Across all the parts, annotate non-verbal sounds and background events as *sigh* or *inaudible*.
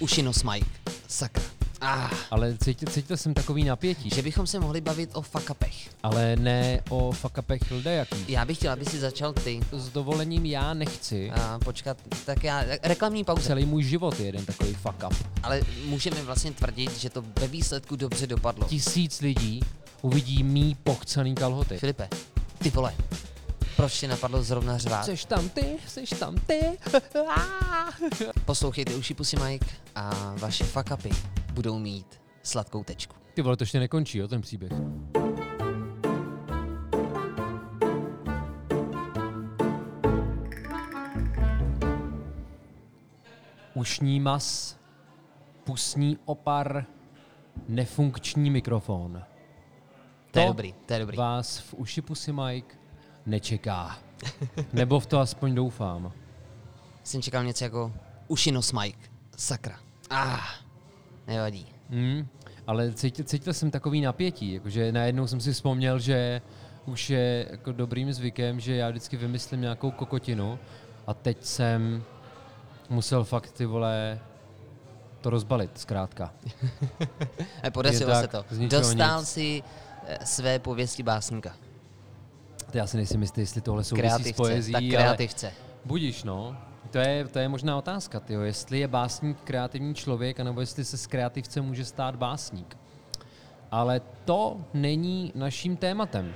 Ušinos Mike. Sakra. Ah, Ale cítil, cítil jsem takový napětí. že bychom se mohli bavit o fakapech. Ale ne o fakapech jaký. Já bych chtěl, aby si začal ty. S dovolením já nechci. A počkat, tak já, reklamní pauza. Celý můj život je jeden takový fuck up. Ale můžeme vlastně tvrdit, že to ve výsledku dobře dopadlo. Tisíc lidí uvidí mý pochcený kalhoty. Filipe, ty vole, proč tě napadlo zrovna řvát? Seš tam ty, seš tam ty. *laughs* Poslouchejte uši Pusy Mike a vaše fakapy budou mít sladkou tečku. Ty vole, to ještě nekončí, jo, ten příběh. Ušní mas, pusní opar, nefunkční mikrofon. To je dobrý, to je dobrý. Vás v uši pusy Mike nečeká. Nebo v to aspoň doufám. Jsem čekal něco jako Ušinos Mike. Sakra. Ah, nevadí. Hmm, ale cítil, cítil jsem takový napětí, jakože najednou jsem si vzpomněl, že už je jako dobrým zvykem, že já vždycky vymyslím nějakou kokotinu a teď jsem musel fakt ty vole to rozbalit zkrátka. *laughs* Podařilo se to. Dostal nic. si eh, své pověsti básníka. Já si nejsem jistý, jestli tohle souvisí s Kreativce, poezí, tak ale kreativce. budíš no. To je, to je možná otázka, tyjo, jestli je básník kreativní člověk, anebo jestli se z kreativce může stát básník. Ale to není naším tématem.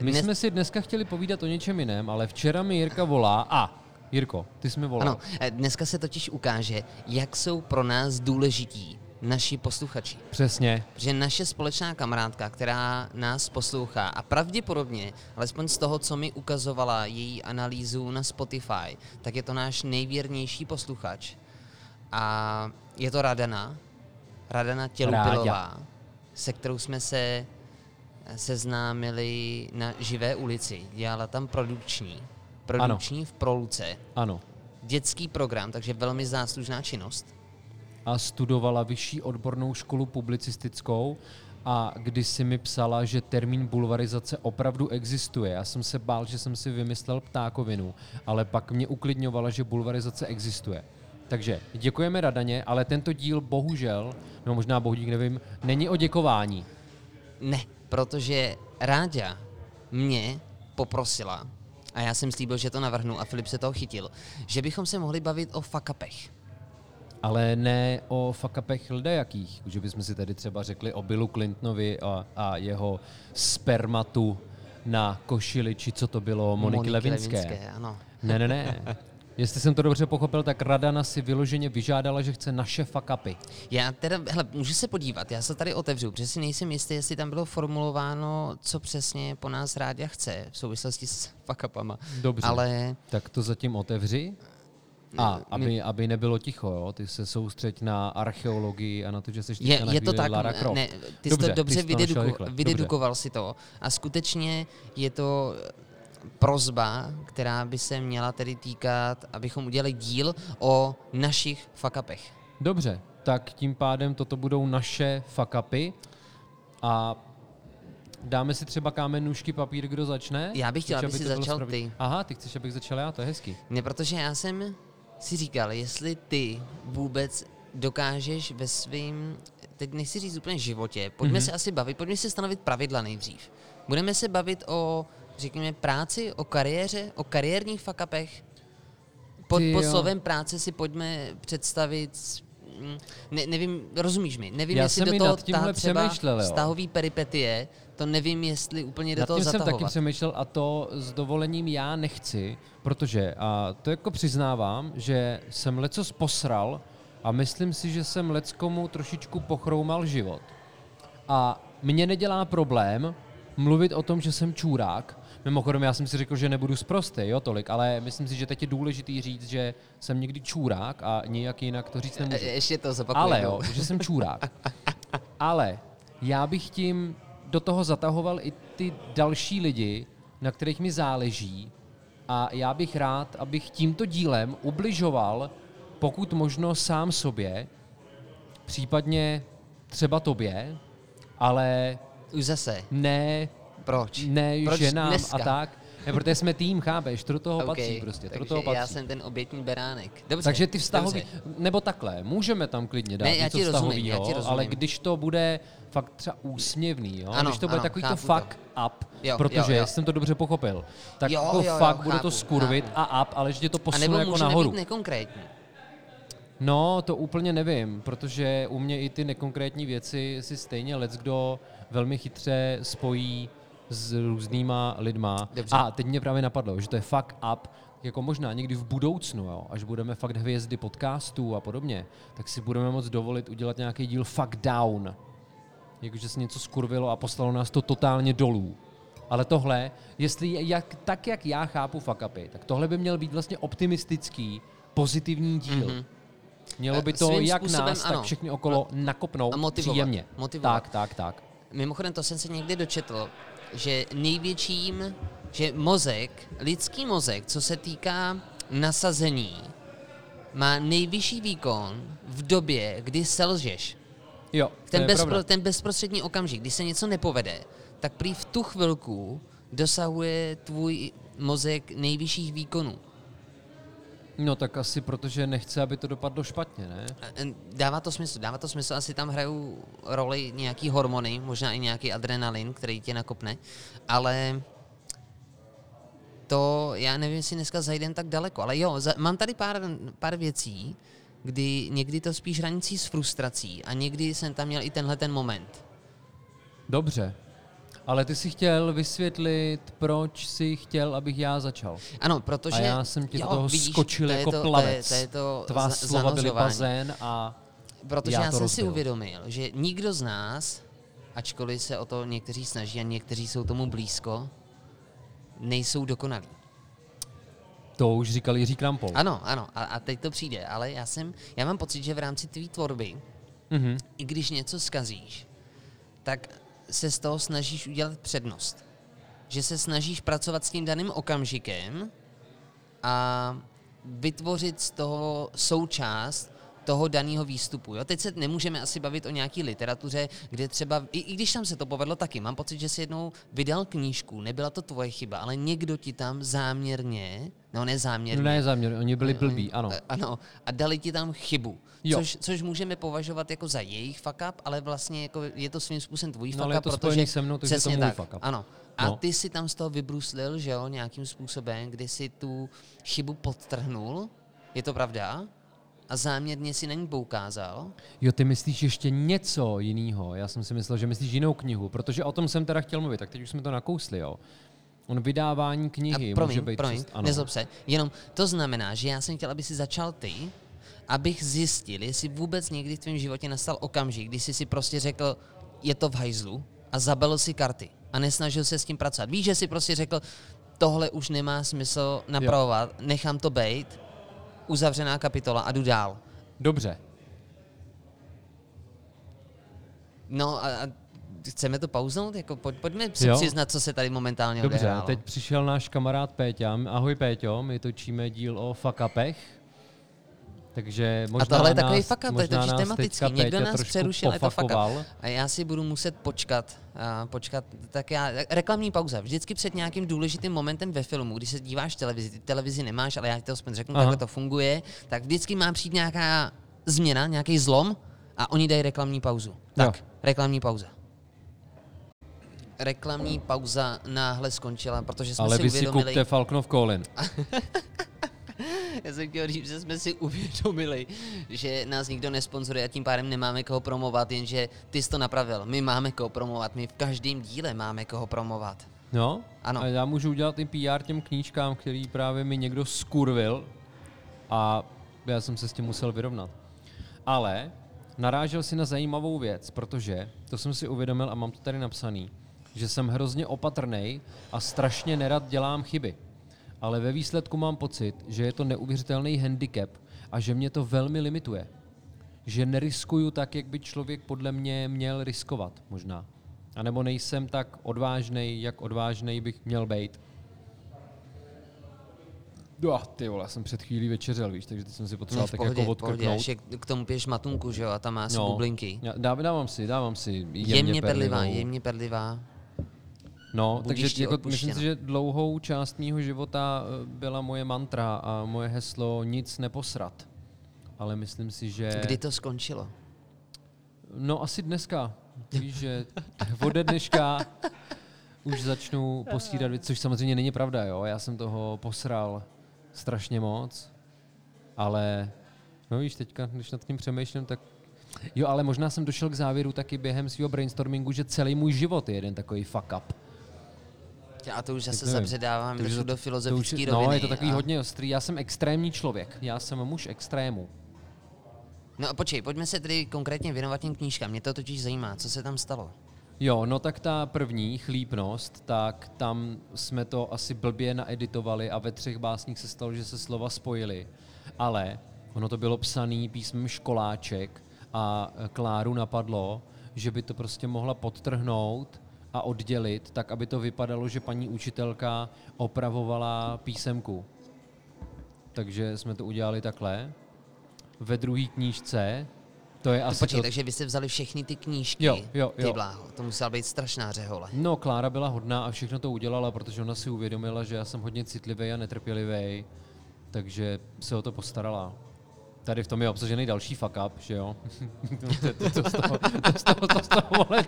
My Dnes- jsme si dneska chtěli povídat o něčem jiném, ale včera mi Jirka volá a Jirko, ty jsi mi volal. Ano, eh, dneska se totiž ukáže, jak jsou pro nás důležití naši posluchači. Přesně. Protože naše společná kamarádka, která nás poslouchá a pravděpodobně, alespoň z toho, co mi ukazovala její analýzu na Spotify, tak je to náš nejvěrnější posluchač. A je to Radana, Radana Tělupilová, se kterou jsme se seznámili na živé ulici. Dělala tam produkční, produkční v Proluce. Ano. Dětský program, takže velmi záslužná činnost. A studovala vyšší odbornou školu publicistickou a když si mi psala, že termín bulvarizace opravdu existuje. Já jsem se bál, že jsem si vymyslel ptákovinu, ale pak mě uklidňovala, že bulvarizace existuje. Takže děkujeme Radaně, ale tento díl bohužel, no možná bohudík nevím, není o děkování. Ne, protože Ráďa mě poprosila, a já jsem slíbil, že to navrhnu a Filip se toho chytil, že bychom se mohli bavit o fakapech. Ale ne o fakapech jakých, že bychom si tady třeba řekli o Billu Clintonovi a, a jeho spermatu na košili, či co to bylo, Moniky, Moniky Levinské. Levinské, ano. Ne, ne, ne. Jestli jsem to dobře pochopil, tak Radana si vyloženě vyžádala, že chce naše fakapy. Já teda, hele, můžu se podívat, já se tady otevřu, protože si nejsem jistý, jestli tam bylo formulováno, co přesně po nás Ráďa chce v souvislosti s fakapama. Dobře. Ale Tak to zatím otevři. A aby, aby nebylo ticho, jo? ty se soustřeď na archeologii a na to, že jsi je, je to tak, Lara Croft. ne, ty dobře, jsi to dobře ty jsi to našel vydeduko, rychle. Dobře. vydedukoval si to a skutečně je to prozba, která by se měla tedy týkat, abychom udělali díl o našich fakapech. Dobře, tak tím pádem toto budou naše fakapy a dáme si třeba kámen, nůžky, papír, kdo začne? Já bych chtěl, Chceš, aby si to bylo začal ty. Aha, ty chceš, abych začal já, to je hezký. Ne, protože já jsem si říkal, jestli ty vůbec dokážeš ve svém, teď nechci říct úplně životě, pojďme Mhm. se asi bavit, pojďme si stanovit pravidla nejdřív. Budeme se bavit o, řekněme, práci, o kariéře, o kariérních fakapech. Pod, pod slovem práce si pojďme představit, mm, ne, nevím, rozumíš mi, nevím, Já jestli do toho ta třeba přemýšlel, vztahový peripetie, to nevím, jestli úplně do Nad toho tím jsem taky zatahovat. přemýšlel a to s dovolením já nechci, protože, a to jako přiznávám, že jsem lecos posral a myslím si, že jsem leckomu trošičku pochroumal život. A mě nedělá problém mluvit o tom, že jsem čůrák. Mimochodem, já jsem si řekl, že nebudu zprostý, jo, tolik, ale myslím si, že teď je důležitý říct, že jsem někdy čůrák a nějak jinak to říct nemůžu. E- ještě to zopakuju. Ale jo, že jsem čůrák. *laughs* Ale já bych tím do toho zatahoval i ty další lidi, na kterých mi záleží a já bych rád, abych tímto dílem ubližoval pokud možno sám sobě, případně třeba tobě, ale Už zase. ne, Proč? ne Proč ženám dneska? a tak. Ne, protože jsme tým, chápeš, to do toho OK, patří prostě, takže toho patří. já jsem ten obětní beránek. Dobře, Takže ty vztahový, dobře. nebo takhle, můžeme tam klidně dát Ne, něco rozumím, vztahovýho, ti rozumím. ale když to bude fakt třeba úsměvný, jo? Ano, když to bude ano, takový to chápu fuck to. up, Jo, protože, jo, jo. jsem to dobře pochopil, tak Jo, jako jo, jo, fakt bude to chápu, skurvit chápu. a up, ale že tě to A posune nebo jako nahoru. nebýt nekonkrétní. No, to úplně nevím, protože u mě i ty nekonkrétní věci si stejně lec kdo velmi chytře spojí s různýma lidma. Dobře. A teď mě právě napadlo, že to je fuck up, jako možná někdy v budoucnu, jo, až budeme fakt hvězdy podcastů a podobně, tak si budeme moct dovolit udělat nějaký díl fuck down. Jakože se něco skurvilo a poslalo nás to totálně dolů. Ale tohle, jestli jak, tak, jak já chápu fuck upy, tak tohle by měl být vlastně optimistický, pozitivní díl. Mm-hmm. Mělo by to Svým jak nás, tak ano. všechny okolo nakopnout a motivovat, příjemně. motivovat. Tak, tak, tak. Mimochodem, to jsem se někdy dočetl, že největším, že mozek, lidský mozek, co se týká nasazení, má nejvyšší výkon v době, kdy selžeš. Jo, Ten, bezpro, ten bezprostřední okamžik, kdy se něco nepovede, tak prý v tu chvilku dosahuje tvůj mozek nejvyšších výkonů. No tak asi protože nechce, aby to dopadlo špatně, ne? Dává to smysl, dává to smysl, asi tam hrajou roli nějaký hormony, možná i nějaký adrenalin, který tě nakopne, ale to, já nevím, jestli dneska zajdem tak daleko, ale jo, za, mám tady pár, pár věcí, kdy někdy to spíš hranicí s frustrací a někdy jsem tam měl i tenhle ten moment. Dobře. Ale ty si chtěl vysvětlit, proč si chtěl, abych já začal. Ano, protože... a já jsem tě jo, do toho vidíš, skočil to jako to, plavec. To je, to, je to Tvá za- slova byly bazén a Protože Já já, jsem si rozbil. uvědomil, že nikdo z nás, ačkoliv se o to někteří snaží a někteří jsou tomu blízko, nejsou dokonalí. to už říkal Jiří Krampol. Ano, ano, a, a teď to přijde, ale já jsem, já mám pocit, že v rámci tvý tvorby, Mhm. i když něco skazíš, tak se z toho snažíš udělat přednost. Že se snažíš pracovat s tím daným okamžikem a vytvořit z toho součást toho daného výstupu. Jo? Teď se nemůžeme asi bavit o nějaký literatuře, kde třeba, i, i když tam se to povedlo taky, mám pocit, že si jednou vydal knížku, nebyla to tvoje chyba, ale někdo ti tam záměrně, no ne záměrně, No ne záměr, oni byli blbí, ano. Eh, Ano, a dali ti tam chybu. Jo. Což, což můžeme považovat jako za jejich fuck up, ale vlastně jako je to svým způsobem tvůj No, fuck ale je up, to protože se mnou, takže je to tak, fuck up. Ano. A No. ty si tam z toho vybruslil, že jo, nějakým způsobem, kdy si tu chybu podtrhnul, je to pravda? A záměrně si na ní poukázal. Jo, ty myslíš ještě něco jiného. Já jsem si myslel, že myslíš jinou knihu, protože o tom jsem teda chtěl mluvit, tak teď už jsme to nakousli, jo. On vydávání knihy A promiň, může být promiň, přes... Ano. nezlob se. Jenom to znamená, že já jsem chtěl, aby si začal ty, abych zjistil, jestli vůbec někdy v tvém životě nastal okamžik, kdy jsi si prostě řekl, je to v hajzlu a zabel si karty a nesnažil se s tím pracovat. Víš, že si prostě řekl, tohle už nemá smysl napravovat, nechám to bejt, uzavřená kapitola a jdu dál. Dobře. No a, a chceme to pauznout? Jako, pojď, pojďme si Jo. přiznat, co se tady momentálně Dobře, odehrálo. teď přišel náš kamarád Péťa. Ahoj Péťo, my točíme díl o fuck upech. Takže možná a tohle je nás, takový fuck up, to je totiž nás tematický. Někdo nás přerušil, je to fuck up. A já si budu muset počkat, a počkat, tak já, reklamní pauza. Vždycky před nějakým důležitým momentem ve filmu, když se díváš televizi, ty televizi nemáš, ale já ti to aspoň řeknu, Aha. takhle to funguje, tak vždycky má přijít nějaká změna, nějaký zlom a oni dají reklamní pauzu. Tak, Jo. reklamní pauza. Reklamní pauza náhle skončila, protože jsme Ale si vy si uvědomili... kupte Falcnov Colin. *laughs* *laughs* Já jsem chtěl říct, že jsme si uvědomili, že nás nikdo nesponzoruje a tím pádem nemáme koho promovat, jenže ty jsi to napravil. My máme koho promovat, my v každém díle máme koho promovat. No, Ano. a já můžu udělat i PR těm knížkám, který právě mi někdo skurvil a já jsem se s tím musel vyrovnat. Ale narážel si na zajímavou věc, protože to jsem si uvědomil a mám to tady napsaný, že jsem hrozně opatrný a strašně nerad dělám chyby. Ale ve výsledku mám pocit, že je to neuvěřitelný handicap a že mě to velmi limituje. Že neriskuju tak, jak by člověk podle mě měl riskovat, možná. A nebo nejsem tak odvážnej, jak odvážnej bych měl být. Jo, ty vole, já jsem před chvílí večeřel, víš, takže teď jsem si No, potřeboval v tak pohodě, jako pohodě. odkrknout. Ještě k tomu piješ matunku, že jo, a tam má no. bublinky. já- dávám si, dávám si jemně, Jemně, jemně perlivá, perlivou. jemně perlivá. No, takže jako, myslím si, že dlouhou část mýho života eh, byla moje mantra a moje heslo nic neposrat. Ale myslím si, že... Kdy to skončilo? No asi dneska. Víš, že ode dneška už začnu posírat věci, což samozřejmě není pravda, jo. Já jsem toho posral strašně moc, ale no víš, teďka, když nad tím přemýšlím, tak Jo, ale možná jsem došel k závěru taky během svého brainstormingu, že celý můj život je jeden takový fuck up. A to už zase nevím. zabředávám To už- do filozofické no, roviny. je to takový a- hodně ostrý. Já jsem extrémní člověk. Já jsem muž extrému. No a počkej, pojďme se tedy konkrétně věnovat těm knížkám. Mě to totiž zajímá, co se tam stalo. Jo, no tak ta první, chlípnost, tak tam jsme to asi blbě naeditovali a ve třech básních se stalo, že se slova spojily. Ale ono to bylo psaný písmem školáček a Kláru napadlo, že by to prostě mohla podtrhnout a oddělit, tak aby to vypadalo, že paní učitelka opravovala písemku. Takže jsme to udělali takhle. Ve druhé knížce, to je asi Počkej, to, takže vy jste vzali všechny ty knížky. Jo, jo, Ty jo. bláho, to musela být strašná řehole. No, Klára byla hodná a všechno to udělala, protože ona si uvědomila, že já jsem hodně citlivý a netrpělivý, takže se o to postarala. Tady v tom je obsažený další fuck up, že jo? *laughs* to, to, to, z toho, to, z toho, to z toho vole,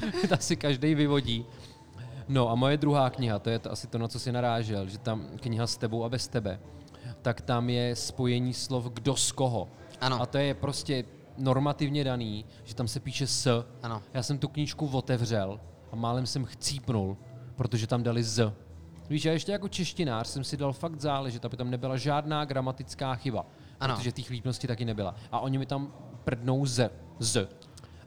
*laughs* to si každý vyvodí. No a moje druhá kniha, to je to, asi to, na co si narážel, že tam kniha s tebou a bez tebe, tak tam je spojení slov kdo z koho. Ano. A to je prostě normativně daný, že tam se píše s. Ano. Já jsem tu knížku otevřel a málem jsem chcípnul, protože tam dali z. Víš, já ještě jako češtinář jsem si dal fakt záležet, aby tam nebyla žádná gramatická chyba. Ano. Protože v té chlípnosti taky nebyla. A oni mi tam prdnou z. Z.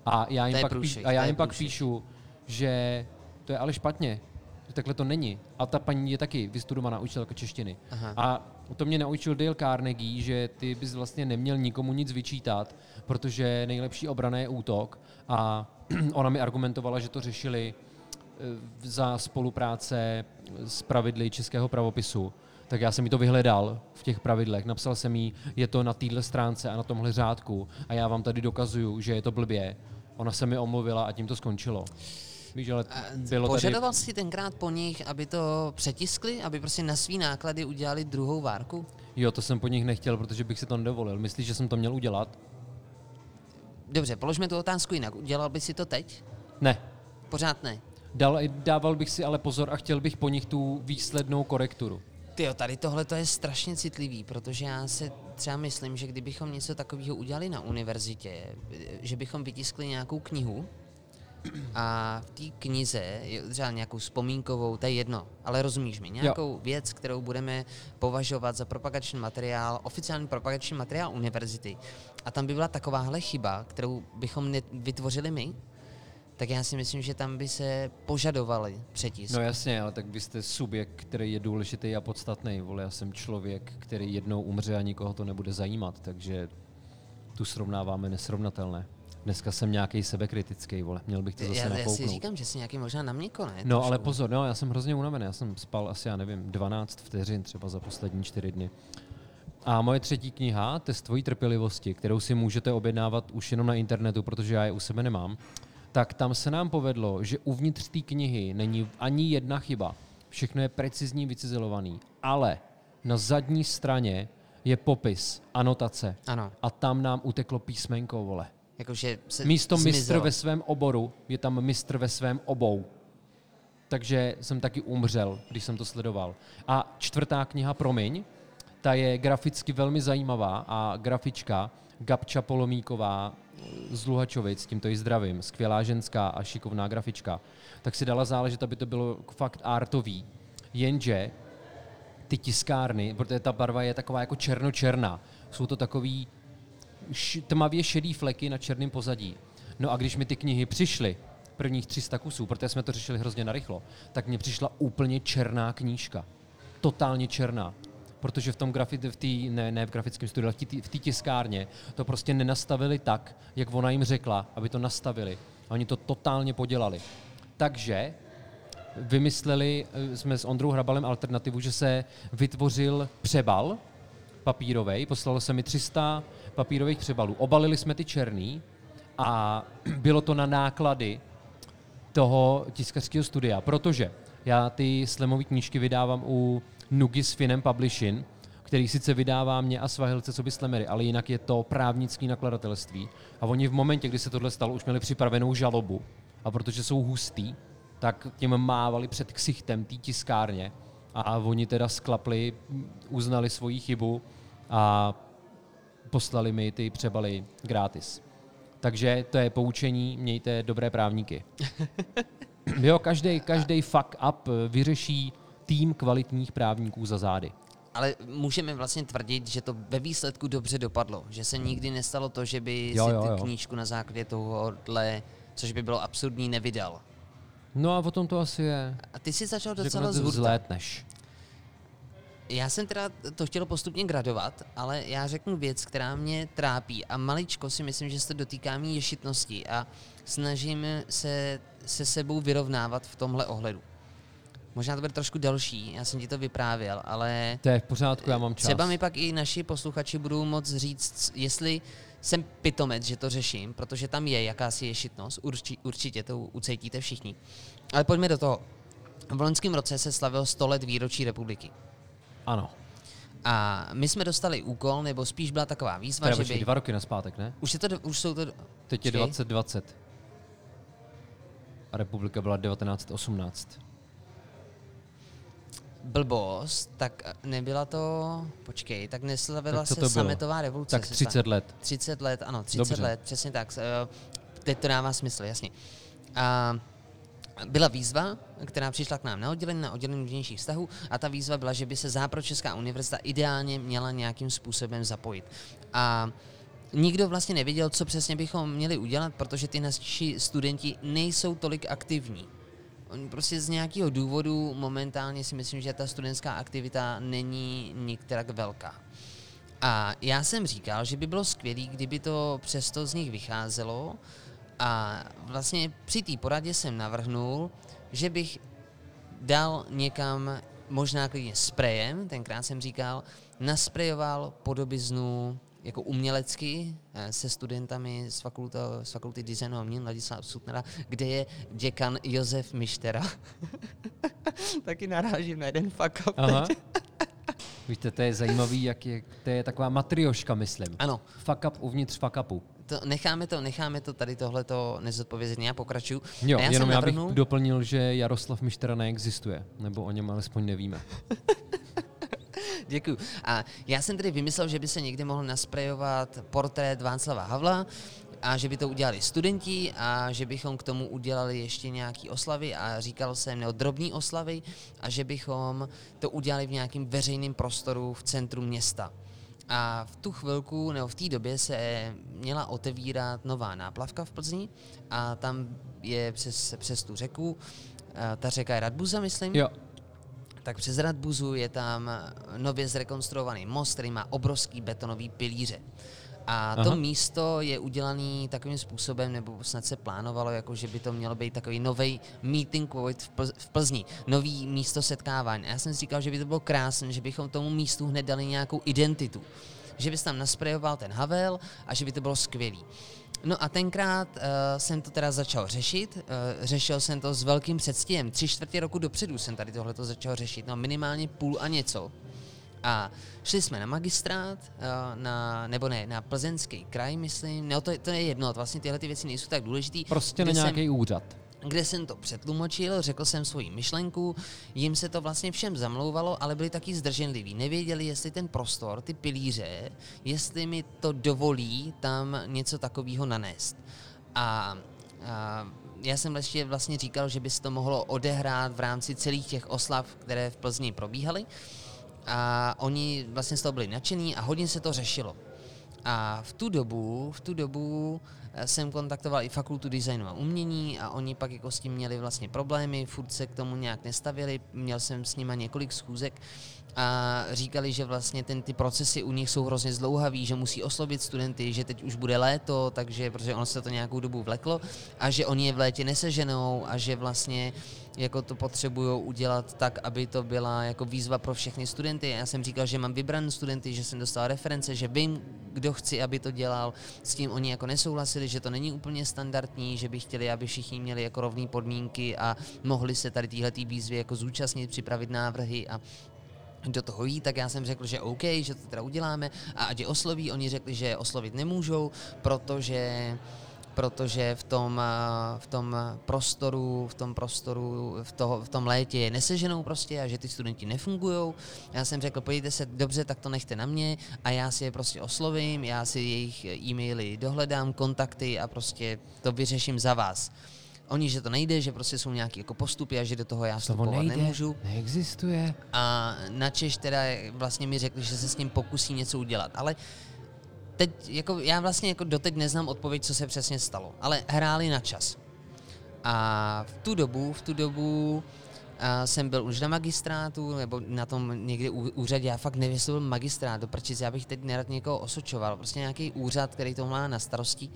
A já jim pak, pí, a já jim pak píšu, že to je ale špatně, že takhle to není. A ta paní je taky vystudovaná učitelka češtiny. Aha. A to mě naučil Dale Carnegie, že ty bys vlastně neměl nikomu nic vyčítat, protože nejlepší obrana je útok. A *clears throat* ona mi argumentovala, že to řešili eh, za spolupráce s pravidly českého pravopisu. Tak já jsem mi to vyhledal v těch pravidlech, napsal jsem jí, je to na téhle stránce a na tomhle řádku a já vám tady dokazuju, že je to blbě. Ona se mi omluvila a tím to skončilo. Víš, ale bylo tady... Požadoval jsi tenkrát po nich, aby to přetiskli, aby prostě na svý náklady udělali druhou várku? Jo, to jsem po nich nechtěl, protože bych si to nedovolil. Myslíš, že jsem to měl udělat? Dobře, položme tu otázku jinak. Udělal by si to teď? Ne. Pořád ne. Dal, dával bych si ale pozor a chtěl bych po nich tu výslednou korekturu. Tyjo, tady tohle to je strašně citlivý, protože já se třeba myslím, že kdybychom něco takového udělali na univerzitě, že bychom vytiskli nějakou knihu a v té knize, je třeba nějakou vzpomínkovou, to je jedno, ale rozumíš mi, nějakou jo. věc, kterou budeme považovat za propagační materiál, oficiální propagační materiál univerzity a tam by byla takováhle chyba, kterou bychom ne- vytvořili my, tak já si myslím, že tam by se požadovali přetisk. No jasně, ale tak vy jste subjekt, který je důležitý a podstatný. Vole, já jsem člověk, který jednou umře a nikoho to nebude zajímat, takže tu srovnáváme nesrovnatelné. Dneska jsem nějaký sebekritický, vole, měl bych to zase já, já si říkám, že jsi nějaký možná na měko, ne? No ale pozor, no, já jsem hrozně unavený, já jsem spal asi, já nevím, 12 vteřin třeba za poslední čtyři dny. A moje třetí kniha, Test tvojí trpělivosti, kterou si můžete objednávat už jenom na internetu, protože já je u sebe nemám, tak tam se nám povedlo, že uvnitř té knihy není ani jedna chyba. Všechno je precizní vycizelovaný. Ale na zadní straně je popis, anotace. Ano, A tam nám uteklo písmenko, vole. jakože se Místo mistr zmizelo. ve svém oboru je tam mistr ve svém obou. Takže jsem taky umřel, když jsem to sledoval. A čtvrtá kniha Promiň, ta je graficky velmi zajímavá a grafička Gabča Polomíková z Luhačovic, tímto ji zdravím, skvělá ženská a šikovná grafička, tak si dala záležet, aby to bylo fakt artový. Jenže ty tiskárny, protože ta barva je taková jako černočerná, jsou to takový tmavě šedý fleky na černém pozadí. No a když mi ty knihy přišly, prvních 300 kusů, protože jsme to řešili hrozně narychlo, tak mně přišla úplně černá knížka. Totálně černá. Protože v tom grafit, v tý, ne, ne v grafickém studiu, ale v té- tiskárně to prostě nenastavili tak, jak ona jim řekla, aby to nastavili. A oni to totálně podělali. Takže vymysleli, eh, jsme s Ondrou Hrabalem alternativu, že se vytvořil přebal papírovej, poslalo se mi 300 papírových přebalů. Obalili jsme ty černý a *clears throat* bylo to na náklady toho tiskařského studia, protože já ty slamové knížky vydávám u Nugis Finem Publishing, který sice vydává mě a Svahilce co by slamery, ale jinak je to právnický nakladatelství. A oni v momentě, kdy se tohle stalo, už měli připravenou žalobu. A protože jsou hustý, tak těm mávali před ksichtem té tiskárně. A oni teda sklapli, uznali svoji chybu a poslali mi ty přebaly gratis. Takže to je poučení, mějte dobré právníky. *laughs* Jo, každý, každý fuck up vyřeší tým kvalitních právníků za zády. Ale můžeme vlastně tvrdit, že to ve výsledku dobře dopadlo. Že se nikdy nestalo to, že by Jo, si jo, jo. knížku na základě tohohle, což by bylo absurdní, nevydal. No a o tom to asi je. A ty jsi začal docela konec z hurta. vzlétneš. Já jsem teda to chtěl postupně gradovat, ale já řeknu věc, která mě trápí a maličko si myslím, že se to dotýká mý ješitnosti a snažím se se sebou vyrovnávat v tomhle ohledu. Možná to bude trošku delší, já jsem ti to vyprávěl, ale To je v pořádku, já mám čas. třeba mi pak i naši posluchači budou moc říct, jestli jsem pitomec, že to řeším, protože tam je jakási ješitnost, urči, určitě to ucítíte všichni. Ale pojďme do toho. V loňském roce se slavilo 100 let výročí republiky. Ano. A my jsme dostali úkol, nebo spíš byla taková výzva, Teda že by... dva roky naspátek, ne? Už, je to, už jsou to... Teď je Počkej. 2020. A republika byla 1918. Blbost, tak nebyla to... Počkej, tak neslavila Tak se to bylo? sametová revoluce. Tak se 30 let. 30 let, ano, 30 Dobře. let, přesně tak. Eh, Teď to dává smysl, jasně. A byla výzva, která přišla k nám na oddělení, na oddělení vnějších vztahů a ta výzva byla, že by se Západočeská univerzita ideálně měla nějakým způsobem zapojit. A nikdo vlastně nevěděl, co přesně bychom měli udělat, protože ty naši studenti nejsou tolik aktivní. Oni prostě z nějakého důvodu momentálně si myslím, že ta studentská aktivita není nikterak velká. A já jsem říkal, že by bylo skvělé, kdyby to přesto z nich vycházelo. A vlastně při té poradě jsem navrhnul, že bych dal někam, možná klidně sprejem, tenkrát jsem říkal, nasprejoval podobiznu jako umělecky eh, se studentami z, fakulta, z fakulty designu a měn Ladislav Sutnera, kde je děkan Josef Mištera. *laughs* Taky narážím na jeden fuck up. *laughs* Víte, to je zajímavý, jak je, to je taková matrioška, myslím. Ano, Fuck up uvnitř fuck upu. to, necháme to, necháme to tady tohleto nezodpovězené, já pokračuju. Jo, a já jenom jsem já bych navrhnul, doplnil, že Jaroslav Mištera neexistuje, nebo o něm alespoň nevíme. *laughs* Děkuju. A já jsem tedy vymyslel, že by se někde mohl nasprejovat portrét Václava Havla a že by to udělali studenti a že bychom k tomu udělali ještě nějaký oslavy a říkal jsem, nebo drobný oslavy a že bychom to udělali v nějakém veřejném prostoru v centru města. A v tu chvilku, nebo v té době se měla otevírat nová náplavka v Plzni a tam je přes, přes tu řeku, eh, ta řeka je Radbuza, myslím Jo, tak přes Radbuzu je tam nově zrekonstruovaný most, který má obrovský betonový pilíře. A to Aha. místo je udělané takovým způsobem, nebo snad se plánovalo, jako že by to mělo být takový nový meeting point v, Plz- v Plzni, nový místo setkávání. A já jsem si říkal, že by to bylo krásné, že bychom tomu místu hned dali nějakou identitu. Že bys tam nasprejoval ten Havel a že by to bylo skvělý. No a tenkrát uh, jsem to teda začal řešit. Uh, řešil jsem to s velkým předstihem. Tři čtvrtě roku dopředu jsem tady tohleto začal řešit. No minimálně půl a něco. A šli jsme na magistrát, uh, na, nebo ne, na plzeňský kraj, myslím. No to, to je jedno, vlastně tyhle ty věci nejsou tak důležitý. prostě na Kde jsem- nějaký úřad. Kde jsem to přetlumočil, řekl jsem svoji myšlenku, jim se to vlastně všem zamlouvalo, ale byli taky zdrženliví. Nevěděli, jestli ten prostor, ty pilíře, jestli mi to dovolí tam něco takového nanést. A, a já jsem ještě vlastně říkal, že by se to mohlo odehrát v rámci celých těch oslav, které v Plzni probíhaly. A oni vlastně z toho byli nadšení a hodně se to řešilo. A v tu dobu, v tu dobu eh, jsem kontaktoval i fakultu designu a umění a oni pak jako s tím měli vlastně problémy, furt se k tomu nějak nestavili, měl jsem s nima několik schůzek a říkali, že vlastně ten, ty procesy u nich jsou hrozně zdlouhavý, že musí oslovit studenty, že teď už bude léto, takže protože ono se to nějakou dobu vleklo a že oni je v létě neseženou a že vlastně jako to potřebují udělat tak, aby to byla jako výzva pro všechny studenty. Já jsem říkal, že mám vybrané studenty, že jsem dostal reference, že vím, kdo chci, aby to dělal. S tím oni jako nesouhlasili, že to není úplně standardní, že by chtěli, aby všichni měli jako rovné podmínky a mohli se tady téhle výzvy jako zúčastnit, připravit návrhy a do toho jít, tak já jsem řekl, že OK, že to teda uděláme a ať je osloví, oni řekli, že oslovit nemůžou, protože protože v tom, v tom prostoru, v tom prostoru, v, toho, v tom létě je neseženou prostě a že ty studenti nefungují. Já jsem řekl, pojďte se, dobře, tak to nechte na mě a já si je prostě oslovím, já si jejich e-maily dohledám, kontakty a prostě to vyřeším za vás. Oni, že to nejde, že prostě jsou nějaké jako postupy a že do toho já vstupovat nejde, nemůžu. Neexistuje. A na Češ teda vlastně mi řekli, že se s ním pokusí něco udělat. Ale teď, jako já vlastně jako doteď neznám odpověď, co se přesně stalo, ale hráli na čas. A v tu dobu, v tu dobu a jsem byl už na magistrátu, nebo na tom někdy úřadě, já fakt nevím, jestli byl magistrát, do prčic, já bych teď nerad někoho osočoval, prostě nějaký úřad, který to má na starosti.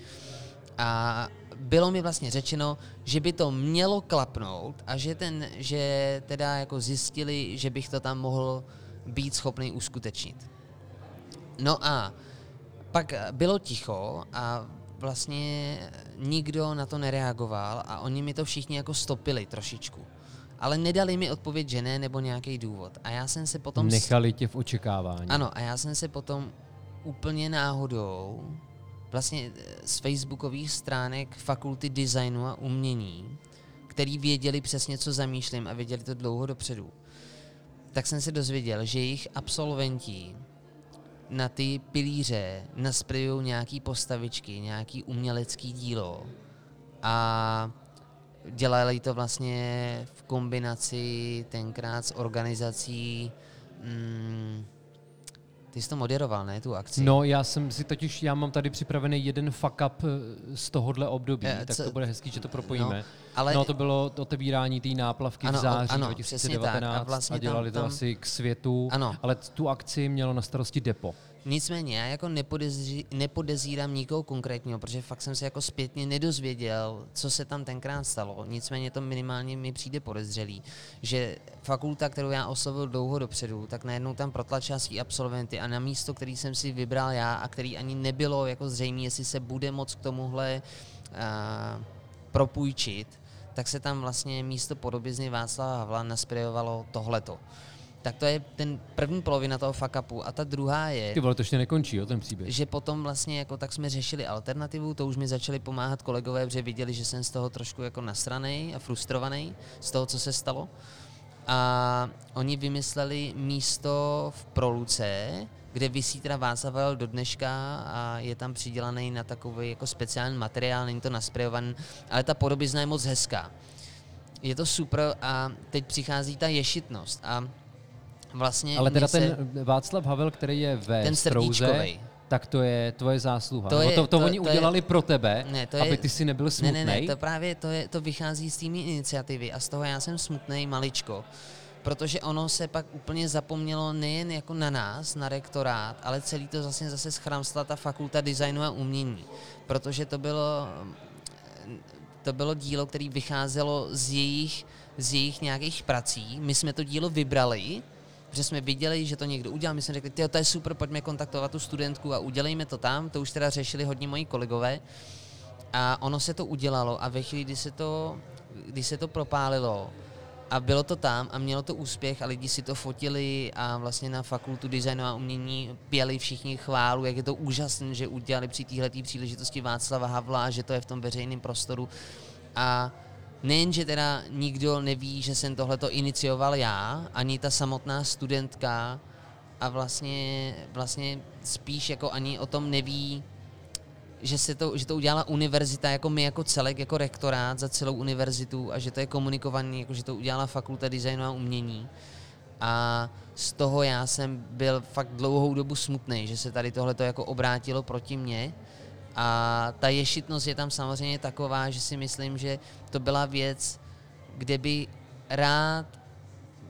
A bylo mi vlastně řečeno, že by to mělo klapnout a že, ten, že teda jako zjistili, že bych to tam mohl být schopný uskutečnit. No a pak bylo ticho a vlastně nikdo na to nereagoval a oni mi to všichni jako stopili trošičku. Ale nedali mi odpověď, že ne, nebo nějaký důvod. A já jsem se potom... Nechali tě v očekávání. Ano, a já jsem se potom úplně náhodou vlastně z facebookových stránek fakulty designu a umění, který věděli přesně, co zamýšlím a věděli to dlouho dopředu, tak jsem se dozvěděl, že jejich absolventi na ty pilíře nasprejují nějaký postavičky, nějaký umělecký dílo a dělali to vlastně v kombinaci tenkrát s organizací mm, ty jsi to moderoval, ne, tu akci? No, já jsem si totiž, já mám tady připravený jeden fuck up eh, z tohohle období, je, tak to bude hezký, že to propojíme. No, ale... no to bylo otevírání té náplavky ano, v září ano, 2019 a, vlastně a dělali tam, tam... to asi k světu, ano. ale tu akci mělo na starosti depo. Nicméně já jako nepodezří, nepodezírám nikoho konkrétního, protože fakt jsem se jako zpětně nedozvěděl, co se tam tenkrát stalo. Nicméně to minimálně mi přijde podezřelý, že fakulta, kterou já oslovil dlouho dopředu, tak najednou tam protlačila svý absolventy a na místo, který jsem si vybral já a který ani nebylo jako zřejmé, jestli se bude moc k tomuhle uh, propůjčit, tak se tam vlastně místo podobizny Václava Havla nasprejovalo tohleto. Tak to je ten první polovina toho fuck upu. A ta druhá je... Ty vole, to ještě nekončí, jo, ten příběh. Že potom vlastně jako tak jsme řešili alternativu, to už mi začali pomáhat kolegové, protože viděli, že jsem z toho trošku jako nasranej a frustrovaný z toho, co se stalo. A oni vymysleli místo v Proluce, kde vysí teda Václav do dneška a je tam přidělaný na takový jako speciální materiál, není to nasprejovaný, ale ta podobizna je moc hezká. Je to super a teď přichází ta ješitnost a vlastně... Ale teda se... ten Václav Havel, který je ve ten Strouze, tak to je tvoje zásluha. To, je, to, to, to oni to udělali je, pro tebe, ne, to je, aby ty si nebyl smutný. Ne, ne, ne, to právě to, je, to vychází z té iniciativy a z toho já jsem smutný maličko, protože ono se pak úplně zapomnělo nejen jako na nás, na rektorát, ale celý to zase zase schramstla ta fakulta designu a umění, protože to bylo to bylo dílo, které vycházelo z jejich, z jejich nějakých prací. My jsme to dílo vybrali protože jsme viděli, že to někdo udělal. My jsme řekli, to je super, pojďme kontaktovat tu studentku a udělejme to tam. To už teda řešili hodně moji kolegové. A ono se to udělalo a ve chvíli, kdy se to, kdy se to propálilo, a bylo to tam a mělo to úspěch a lidi si to fotili a vlastně na fakultu designu a umění pěli všichni chválu, jak je to úžasné, že udělali při této příležitosti Václava Havla, že to je v tom veřejném prostoru. A Nejen, že teda nikdo neví, že jsem tohleto inicioval já, ani ta samotná studentka a vlastně, vlastně spíš jako ani o tom neví, že, se to, že to udělala univerzita, jako my jako celek, jako rektorát za celou univerzitu a že to je komunikovaný, jako že to udělala fakulta designu a umění. A z toho já jsem byl fakt dlouhou dobu smutný, že se tady tohle jako obrátilo proti mně a ta ješitnost je tam samozřejmě taková, že si myslím, že to byla věc, kde by rád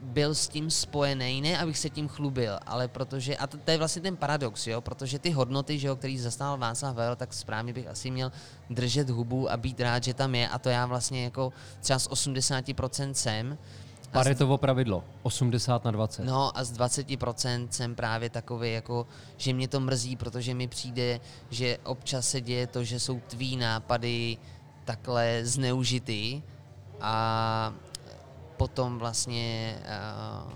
byl s tím spojený, ne abych se tím chlubil, ale protože, a to, to je vlastně ten paradox, jo, protože ty hodnoty, že jo, který zastával Václav Havel, tak správně bych asi měl držet hubu a být rád, že tam je a to já vlastně jako třeba z 80% jsem. Paretovo pravidlo, 80 na 20. no a z 20% jsem právě takový, jako, že mě to mrzí, protože mi přijde, že občas se děje to, že jsou tvý nápady takhle zneužitý a potom vlastně uh,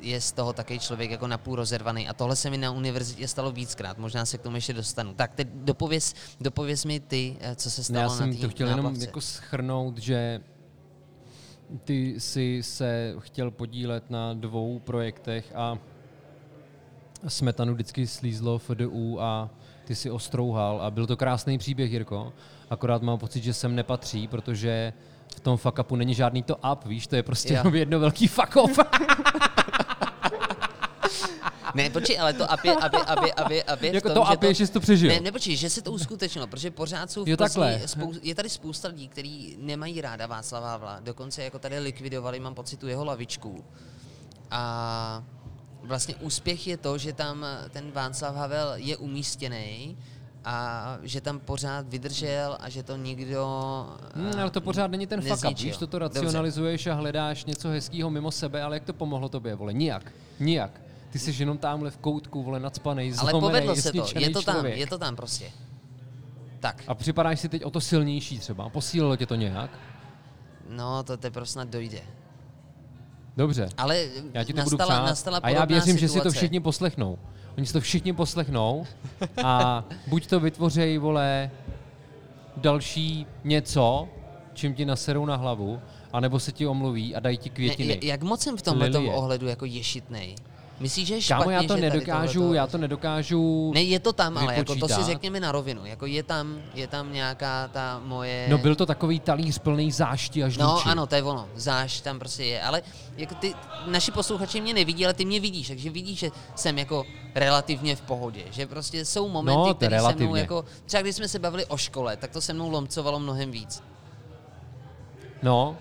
je z toho takový člověk jako napůl rozervaný. A tohle se mi na univerzitě stalo víckrát, možná se k tomu ještě dostanu. Tak teď dopověz, dopověz mi ty, eh, co se Ne, stalo Já na jsem té to chtěl jenom jako schrnout, že ty jsi se chtěl podílet na dvou projektech a smetanu vždycky slízlo FDU a ty si ostrouhal a byl to krásný příběh, Jirko. Akorát mám pocit, že sem nepatří, protože v tom fuck upu není žádný to up, víš, to je prostě jenom jedno velký fuck off. *laughs* *laughs* Ne, počkej, ale to aby, aby, aby, aby, aby jako tom, to je, že jsi to přežil. Ne, ne, počkej, že se to uskutečnilo, protože pořád jsou v Jo, Plzni, spou- je tady spousta lidí, kteří nemají ráda Václava Havla, dokonce jako tady likvidovali, mám pocit, tu jeho lavičku. A vlastně úspěch je to, že tam ten Václav Havel je umístěný a že tam pořád vydržel a že to nikdo... Hmm, ale to pořád není ten fuck up, nezničil. víš, to to Dobře. racionalizuješ a hledáš něco hezkého mimo sebe, ale jak to pomohlo tobě, vole, nijak, nijak. Ty jsi jenom tamhle v koutku, vole, nacpanej, Ale zlomenej, povedlo se to, je to tam, člověk. je to tam prostě. Tak, A připadáš si teď o to silnější třeba, posílilo tě to nějak? no to teprve snad dojde. Dobře, Ale já ti to nastala, budu přát nastala a já věřím, že si to situace. všichni poslechnou. Oni si to všichni poslechnou a buď to vytvořejí, vole, další něco, čím ti naserou na hlavu, anebo se ti omluví a dají ti květiny. Ne, jak moc jsem v tomhle ohledu jako ješitnej? Myslíš, že je špatně, Kámo, já to nedokážu, tohleto- já to nedokážu Ne, je to tam, ale jako to si vypočítat. řekněme na rovinu. Jako je tam, je tam nějaká ta moje... No byl to takový talíř plný zášti a žluči. No ano, to je ono, záš tam prostě je, ale jako ty, naši posluchači mě nevidí, ale ty mě vidíš, takže vidíš, že jsem jako relativně v pohodě, že prostě jsou No, momenty, je které se mnou jako, třeba když jsme se bavili o škole, tak to se mnou lomcovalo mnohem víc. No,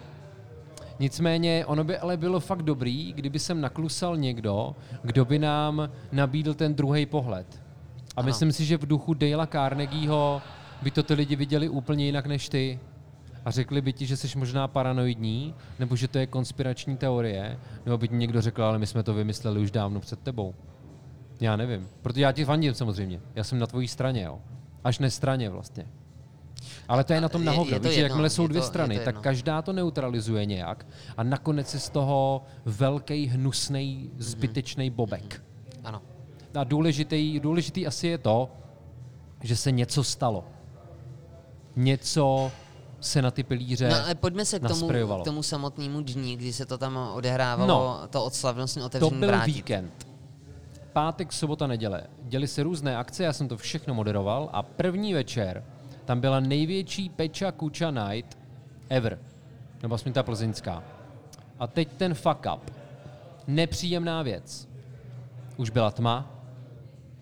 nicméně ono by ale bylo fakt dobrý, kdyby sem naklusal někdo, kdo by nám nabídl ten druhý pohled. A Ano. myslím si, že v duchu Dale'a Carnegieho by to ty lidi viděli úplně jinak než ty. A řekli by ti, že jsi možná paranoidní, nebo že to je konspirační teorie, nebo by ti někdo řekl, ale my jsme to vymysleli už dávno před tebou. Já nevím, protože já ti fandím samozřejmě. Já jsem na tvojí straně, jo. Až nestraně vlastně. Ale to je na tom Je- na je hovno. to jedno, jakmile jsou dvě to- strany, to tak každá to neutralizuje nějak a nakonec je z toho velký, hnusný, Mhm. zbytečný bobek. Ano. A důležitý, důležitý asi je to, že se něco stalo. Něco se na ty pilíře No ale pojďme se k tomu, k tomu samotnému dní, kdy se to tam odehrávalo, No. to odslavnostní To otevření byl vrátit. víkend. Pátek, sobota, neděle. Děli se různé akce, já jsem to všechno moderoval a první večer tam byla největší Peča Kuča Night ever. Nebo aspoň ta plzeňská. A teď ten fuck up. Nepříjemná věc. Už byla tma,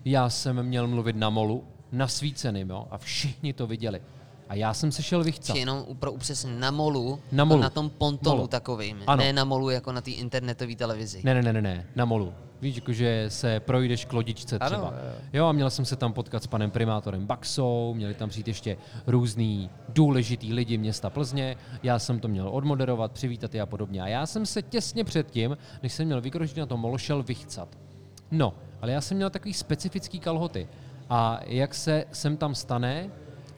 já jsem měl mluvit na molu, nasvíceným, jo, a všichni to viděli. A já jsem se šel vychcat. Či jenom pro upřesnění na molu, Na molu. na tom pontonu Molu. takovým, Ano. ne na molu jako na té internetové televizi. Ne, ne, ne, ne, ne, na molu. Víš, jakože se projdeš k lodičce Ano, třeba. jo, jo. jo, a měl jsem se tam potkat s panem primátorem Baxou, měli tam přijít ještě různý důležitý lidi města Plzně, já jsem to měl odmoderovat, přivítat je a podobně. A já jsem se těsně předtím, než jsem měl vykročit na to molo, šel vychcat. No, ale já jsem měl takový specifický kalhoty. A jak se sem tam stane,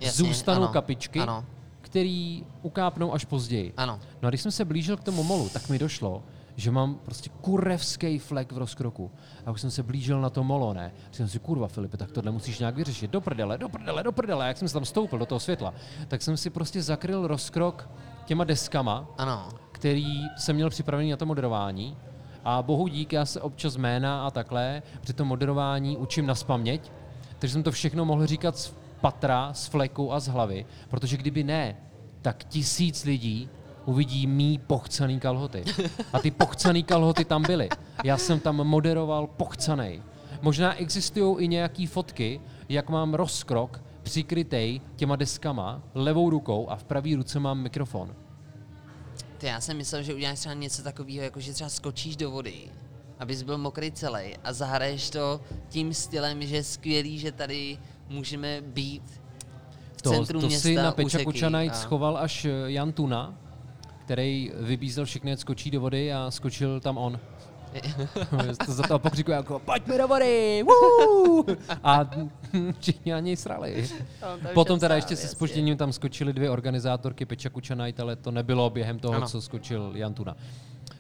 Jasně, zůstanou ano, kapičky, ano. který ukápnou až později. Ano. No a když jsem se blížil k tomu molu, tak mi došlo, že mám prostě kurevský flek v rozkroku. A už jsem se blížil na to molo, ne? Jsem si, kurva Filipe, tak tohle musíš nějak vyřešit. Do prdele, do prdele, do prdele. Jak jsem se tam stoupil do toho světla, tak jsem si prostě zakryl rozkrok těma deskama, Ano. který jsem měl připravený na to moderování. A bohu dík, já se občas jména a takhle při tom moderování učím na spaměť, takže jsem to všechno mohl říkat z patra, z fleku a z hlavy, protože kdyby ne, tak tisíc lidí uvidí mý pochcaný kalhoty. A ty pochcaný kalhoty tam byly. Já jsem tam moderoval pochcanej. Možná existují i nějaký fotky, jak mám rozkrok přikrytej těma deskama levou rukou a v pravé ruce mám mikrofon. Ty, já jsem myslel, že uděláš třeba něco takového, jako že třeba skočíš do vody, abys byl mokrý celý a zahraješ to tím stylem, že je skvělý, že tady můžeme být v To, centru to města si na u Peča řeky Kučanajc a- schoval až eh, Jan Tuna, který vybízel všechny, skočí do vody a skočil tam on. *laughs* to za toho pokřikuje jako pojďme do vody, woo! A všichni na něj srali. Potom teda ještě se spožděním tam skočily dvě organizátorky Peča Kučanajt, ale to nebylo během toho, Ano. co skočil Jan Tuna.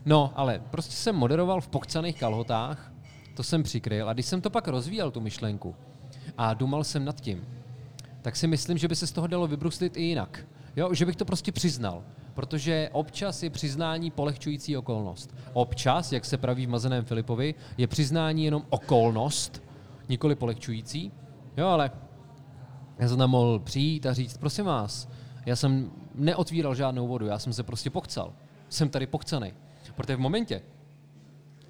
No, ale prostě jsem moderoval v pokcaných kalhotách, to jsem přikryl a když jsem to pak rozvíjel, tu myšlenku, a dumal jsem nad tím, tak si myslím, že by se z toho dalo vybruslit i jinak. Jo, že bych to prostě přiznal. Protože občas je přiznání polehčující okolnost. Občas, jak se praví v Mazeném Filipovi, je přiznání jenom okolnost, nikoli polehčující. Jo, ale já jsem tam mohl přijít a říct, prosím vás, já jsem neotvíral žádnou vodu, já jsem se prostě pochcal. Jsem tady pochcaný. Protože v momentě,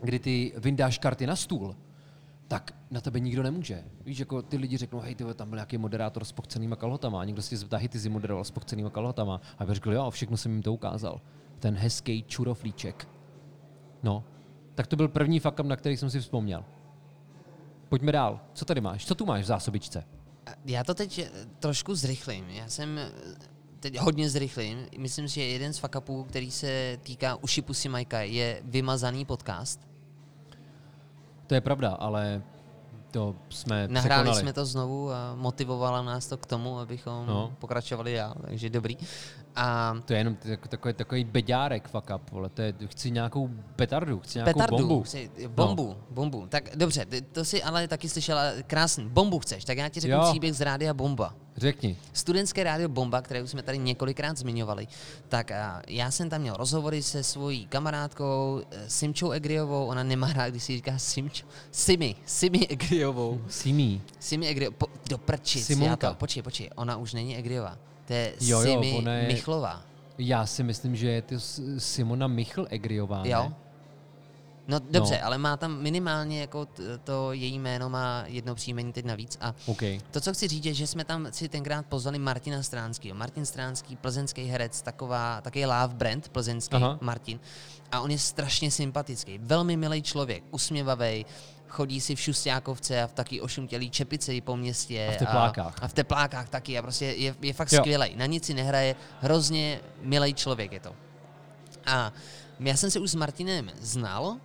kdy ty vyndáš karty na stůl, tak na tebe nikdo nemůže. Víš, jako ty lidi řeknou, hej, ty tam byl nějaký moderátor s pochcenýma kalhotama. A někdo si zeptá, hej, ty jsi moderoval s pochcenýma kalhotama. A já řekl, jo, všechno jsem jim to ukázal. Ten hezký čuroflíček. No, tak to byl první up, na který jsem si vzpomněl. Pojďme dál. Co tady máš? Co tu máš v zásobičce? Já to teď eh, trošku zrychlím. Já jsem eh, teď hodně zrychlím. Myslím si, že jeden z fuck upů, který se týká uši pusy Majka, je vymazaný podcast. To je pravda, ale to jsme Nahráli překonali. jsme to znovu a motivovalo nás to k tomu, abychom No. no. pokračovali dál, takže dobrý. A To je jenom tak- takový, takový beďárek fuck up, vole. To je, chci nějakou petardu, chci nějakou petardu, bombu. Chci, bombu, no. bombu. Tak dobře, to si ale taky slyšela, krásný, bombu chceš, tak já ti řeknu Jo. příběh z Rádia Bomba. Řekni. Studentské rádio Bomba, které už jsme tady několikrát zmiňovali, tak já jsem tam měl rozhovory se svojí kamarádkou eh, Simčou Egriovou, ona nemá rád, když si říká Simč, Simi, Simi Egriovou. Simí. Simi Egriovou, do prčic, já Simonka. to, počkej, počkej, ona už není Egriová, to je Jo, jo, Simi je- Michlová. Já si myslím, že je to Simona Michl Egriová, Jo? ne? No dobře, No. ale má tam minimálně jako t- to její jméno má jedno příjmení teď navíc a OK. To, co chci říct, je, že jsme tam si tenkrát pozvali Martina Stránského. Martin Stránský, plzeňský herec, taková, takový love brand plzeňský. Aha. Martin. A on je strašně sympatický, velmi milý člověk, usměvavý, chodí si v šustákovce a v taky ošumtělý čepici po městě. A v teplákách. A, a v teplákách taky. A prostě je, je fakt skvělý. Na nic si nehraje, hrozně milý člověk je to. A já jsem se už s Martinem znal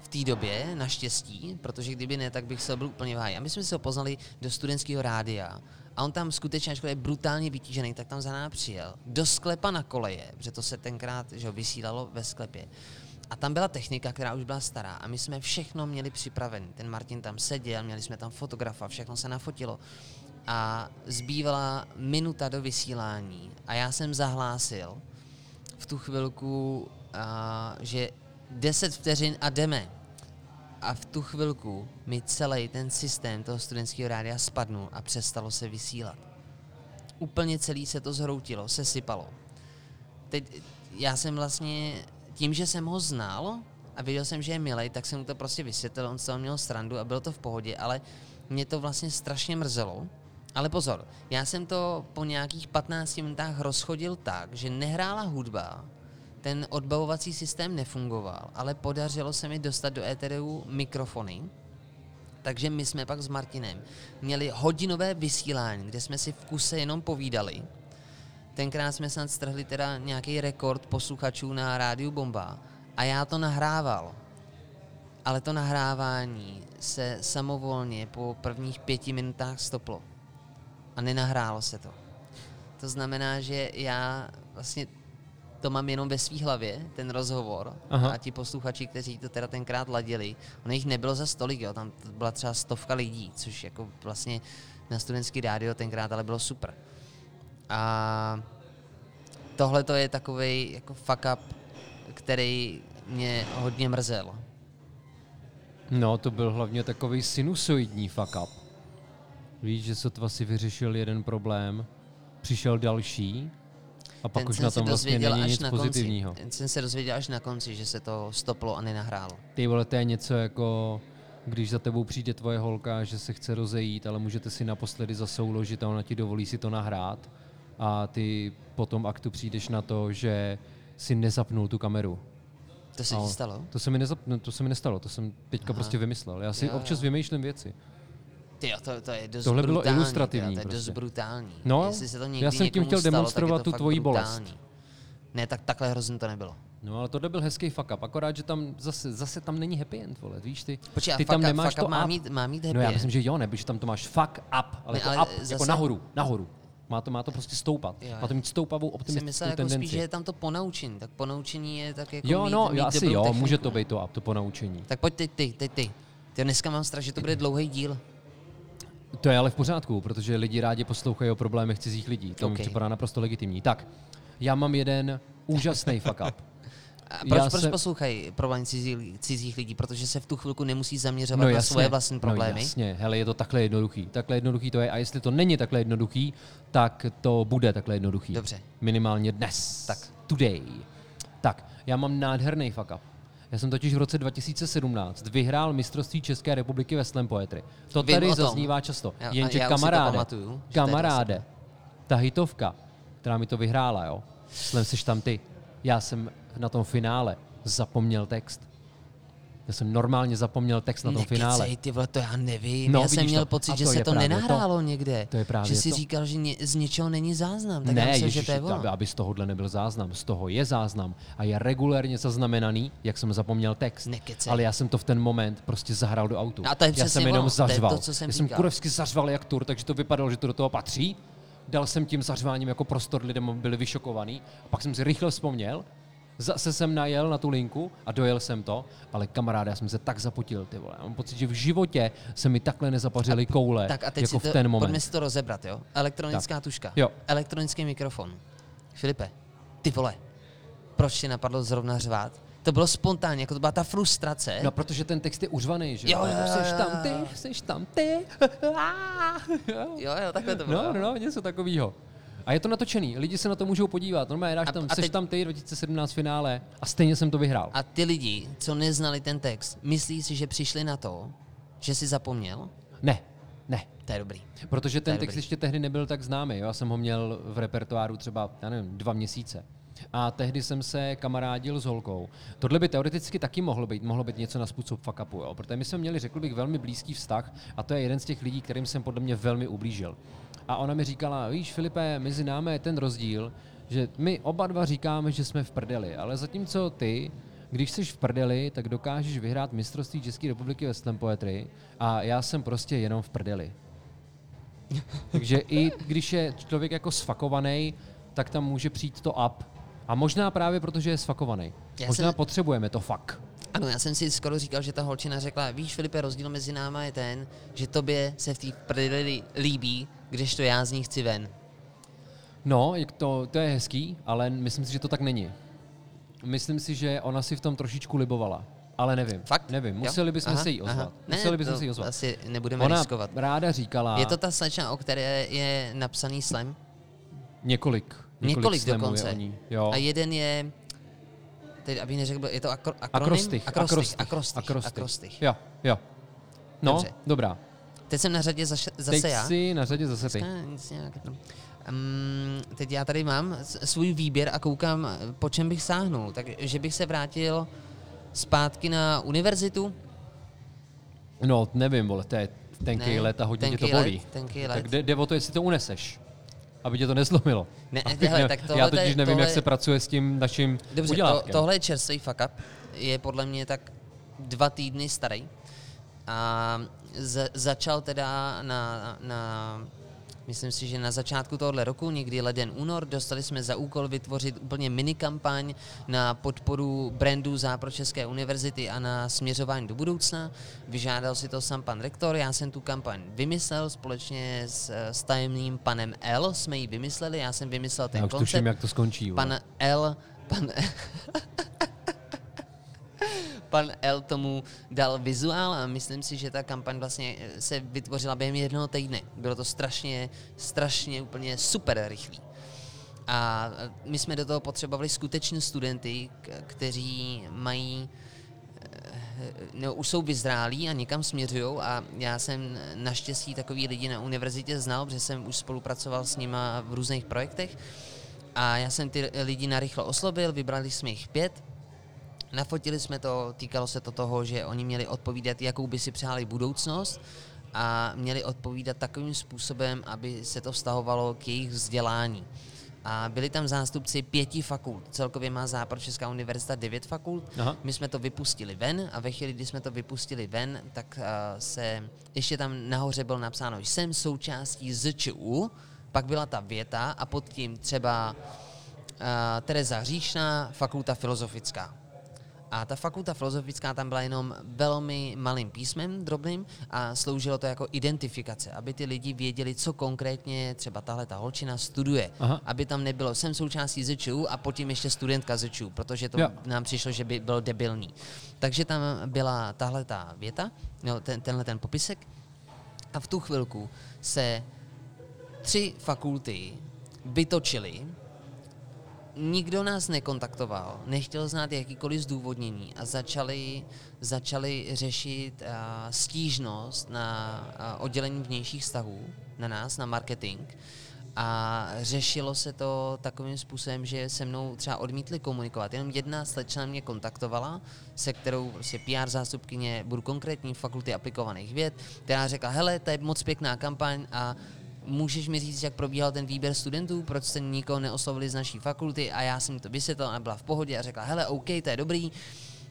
v té době, naštěstí, protože kdyby ne, tak bych se byl úplně váj. A my jsme se ho poznali do studentského rádia. A on tam skutečně, ačkoliv je brutálně vytížený, tak tam za námi přijel. Do sklepa na koleje, protože to se tenkrát že ho, vysílalo ve sklepě. A tam byla technika, která už byla stará a my jsme všechno měli připravené. Ten Martin tam seděl, měli jsme tam fotografa, všechno se nafotilo. A zbývala minuta do vysílání a já jsem zahlásil, v tu chvilku, a, že 10 vteřin a jdeme. A v tu chvilku mi celý ten systém toho studentského rádia spadnul a přestalo se vysílat. Úplně celý se to zhroutilo, se sypalo. Teď já jsem vlastně, tím, že jsem ho znal a věděl jsem, že je milej, tak jsem mu to prostě vysvětlil, on z toho měl srandu a bylo to v pohodě, ale mě to vlastně strašně mrzelo. Ale pozor, já jsem to po nějakých 15 minutách rozchodil tak, že nehrála hudba, ten odbavovací systém nefungoval, ale podařilo se mi dostat do éteru mikrofony, takže my jsme pak s Martinem měli hodinové vysílání, kde jsme si v kuse jenom povídali. Tenkrát jsme snad strhli teda nějaký rekord posluchačů na rádiu Bomba a já to nahrával. Ale to nahrávání se samovolně po prvních pěti minutách stoplo. A nenahrálo se to. To znamená, že já vlastně to mám jenom ve svý hlavě, ten rozhovor. Aha. A ti posluchači, kteří to teda tenkrát ladili, ono jich nebylo za stolik, jo, tam byla třeba stovka lidí, což jako vlastně na studentský rádio tenkrát ale bylo super. A tohle to je takový jako fuck up, který mě hodně mrzel. No, to byl hlavně takový sinusoidní fuck up. Víš, že sotva si vyřešil jeden problém, přišel další a pak Ten už na tom vlastně není nic na pozitivního. Konci. Ten jsem se dozvěděl až na konci, že se to stoplo a nenahrálo. Ty vole, to je něco jako, když za tebou přijde tvoje holka, že se chce rozejít, ale můžete si naposledy zasouložit a ona ti dovolí si to nahrát a ty po tom aktu přijdeš na to, že si nezapnul tu kameru. To se ti stalo? To se mi, nezap, no, to se mi nestalo, to jsem teďka Aha. prostě vymyslel. Já si Jo, občas jo. vymýšlím věci. Ty to, to je dost Tohle bylo brutální, ilustrativní teda, to je dost prostě. brutální. No, Jestli se to někdy já jsem tím chtěl stalo, demonstrovat to tu tvoji bolest. Ne, tak takhle hrozně to nebylo. No ale tohle byl hezký fuck up, akorát, že tam zase, zase tam není happy end, vole, víš ty. Počkej, ty tam up- nemáš fuck up to má up. mít- má mít No happy já end. myslím, že jo, ne, protože tam to máš fuck up, ale Ne, to ale up, jako zase- nahoru, nahoru. Má to, má to prostě stoupat. Jo, Má to mít stoupavou optimistickou myslel jako tendenci. spíš, že je tam to ponaučení. Tak ponaučení je tak jako jo, mít, no, mít asi jo, techniku. může to být to to ponaučení. Tak pojď teď ty, teď ty. Ty dneska mám strach, že to bude dlouhý díl. To je ale v pořádku, protože lidi rádi poslouchají o problémech cizích lidí. To mi OK. připadá naprosto legitimní. Tak, já mám jeden úžasný fuck up. *laughs* A proč, Já proč se- poslouchají problém cizí, cizích lidí? Protože se v tu chvilku nemusí zaměřovat No na jasně, svoje vlastní problémy. No jasně, hele, je to takhle jednoduchý. Takhle jednoduchý to je a jestli to není takhle jednoduchý, tak to bude takhle jednoduchý. Dobře. Minimálně dnes. Tak. Today. Tak, já mám nádherný fuck up. Já jsem totiž v roce 2017 vyhrál mistrovství České republiky ve slam poetry. To Vím tady zaznívá často. Já- Jenže já to kamaráde, pamatuju, to je kamaráde, ta hitovka, která mi to vyhrála, jo, slam seš tam ty. Já jsem na tom finále zapomněl text. Já jsem normálně zapomněl text na tom Nekecej, finále. ty vole, to já nevím. No, já jsem měl to. pocit, že se to právě to. nenahrálo někde. To je právě že jsi to. říkal, že ně, z něčeho není záznam. Tak já ne, myslel, ježiši, že to je ono. aby, z tohohle nebyl záznam. Z toho je záznam a je regulérně zaznamenaný, jak jsem zapomněl text. Nekecej. Ale já jsem to v ten moment prostě zahrál do autu. A to je já jsem jenom ono, to je to, zařval. co jsem já jsem kurevsky zařval jak tur, takže to vypadalo, že to do toho patří. Dal jsem tím zařváním jako prostor, lidem byli vyšokovaní. A pak jsem si rychle vzpomněl, Zase jsem najel na tu linku a dojel jsem to, ale kamaráde, já jsem se tak zapotil, ty vole. Já mám pocit, že v životě se mi takhle nezapařily koule, Tak a teď jako si to, v ten moment. pojďme si to rozebrat, jo? Elektronická tuška. Jo. Elektronický mikrofon. Filipe, ty vole, proč ti napadlo zrovna řvát? To bylo spontánně, jako to byla ta frustrace. No, protože ten text je uřvaný, že? Jo, jo, jo, jo, tam ty, seš tam ty. *laughs* Jo, jo, takhle to bylo. No, no, no, něco takového. A je to natočený, lidi se na to můžou podívat. Normálně dáš A- tam, a seš teď- tam ty, 2017 finále a stejně jsem to vyhrál. A ty lidi, co neznali ten text, myslí si, že přišli na to, že si zapomněl? Ne, ne. To je dobrý. Protože ten text dobrý. ještě tehdy nebyl tak známý. Jo? Já jsem ho měl v repertoáru třeba, já nevím, dva měsíce. A tehdy jsem se kamarádil s holkou. Tohle by teoreticky taky mohlo být, mohlo být něco na způsob fuck upu, jo? protože my jsme měli, řekl bych, velmi blízký vztah a to je jeden z těch lidí, kterým jsem podle mě velmi ublížil. A ona mi říkala, víš, Filipe, mezi námi je ten rozdíl, že my oba dva říkáme, že jsme v prdeli, ale zatímco ty když jsi v prdeli, tak dokážeš vyhrát mistrovství České republiky ve slam poetry a já jsem prostě jenom v prdeli. Takže i když je člověk jako sfakovaný, tak tam může přijít to up. A možná právě protože je sfakovaný. Já Možná jsem- potřebujeme to fak. Ano, já jsem si skoro říkal, že ta holčina řekla, víš Filipe, rozdíl mezi náma je ten, že tobě se v té prdeli líbí, kdežto já z ní chci ven. No, to, to je hezký, ale myslím si, že to tak není. Myslím si, že ona si v tom trošičku libovala. Ale nevím. Fakt? Nevím. Museli bychom Aha, se jí aha. ozvat. Ne, Museli bychom to se jí ozvat. Asi nebudeme Ona riskovat. ráda říkala Je to ta slečna, o které je napsaný slam? několik. Několik, Několik dokonce. Je ní. Jo. A jeden je, teď aby neřekl, je to akro, akronym? Akrostych. Akrostych. Akrostych. Akrostych. Akrostych. Jo, jo. No, Dobře. dobrá. Teď jsem na řadě zase, zase Teď já. si na řadě zase ty. Um, teď já tady mám svůj výběr a koukám, po čem bych sáhnul. Takže bych se vrátil zpátky na univerzitu. No, nevím, vole, to je tenký Ne, let a hodně tě to tenký let, bolí. tenký tak let. jde, jde o to, jestli to uneseš. Aby tě to nezlomilo. Ne, Abych hele, tak já tohle- totiž nevím, tohle- jak se pracuje s tím naším Dobře, to, tohle je čerstvý fuck up. Je podle mě tak dva týdny starý. A z, začal teda na, na, myslím si, že na začátku tohohle roku, někdy leden, únor, dostali jsme za úkol vytvořit úplně mini kampaň na podporu brandu Západočeské univerzity a na směřování do budoucna. Vyžádal si to sám pan rektor, já jsem tu kampaň vymyslel společně s, s tajemným panem L, jsme ji vymysleli, já jsem vymyslel ten já už koncept. tuším, jak to skončí. Pan L, pan, *laughs* pan L tomu dal vizuál a myslím si, že ta kampaň vlastně se vytvořila během jednoho týdne. Bylo to strašně, strašně úplně super rychlý. A my jsme do toho potřebovali skutečně studenty, kteří mají no, už jsou vyzrálí a někam směřují a já jsem naštěstí takový lidi na univerzitě znal, protože jsem už spolupracoval s nima v různých projektech A já jsem ty lidi narychlo oslovil, vybrali jsme jich pět, nafotili jsme to, týkalo se to toho, že oni měli odpovídat, jakou by si přáli budoucnost a měli odpovídat takovým způsobem, aby se to vztahovalo k jejich vzdělání. A byli tam zástupci pěti fakult. Celkově má Západočeská univerzita devět fakult. Aha. My jsme to vypustili ven a ve chvíli, kdy jsme to vypustili ven, tak uh, se ještě tam nahoře bylo napsáno, jsem součástí ZČU, pak byla ta věta a pod tím třeba uh, Tereza Hříšná, fakulta filozofická. A ta fakulta filozofická tam byla jenom velmi malým písmem, drobným, a sloužilo to jako identifikace, aby ty lidi věděli, co konkrétně třeba tahle ta holčina studuje. Aha. Aby tam nebylo, jsem součástí ZČU a potom ještě studentka ZČU, protože to Jo. nám přišlo, že by bylo debilní. Takže tam byla tahle ta věta, no, ten, tenhle ten popisek, a v tu chvilku se tři fakulty vytočily nikdo nás nekontaktoval, nechtěl znát jakýkoliv zdůvodnění a začali, začali řešit uh, stížnost na uh, oddělení vnějších vztahů, na nás, na marketing. A řešilo se to takovým způsobem, že se mnou třeba odmítli komunikovat. Jenom jedna slečna mě kontaktovala, se kterou prostě PR zástupkyně, budu konkrétní, fakulty aplikovaných věd, která řekla, hele, to je moc pěkná kampaň a můžeš mi říct, jak probíhal ten výběr studentů, proč jste nikoho neoslovili z naší fakulty a já jsem to vysvětlil a byla v pohodě a řekla, hele, OK, to je dobrý,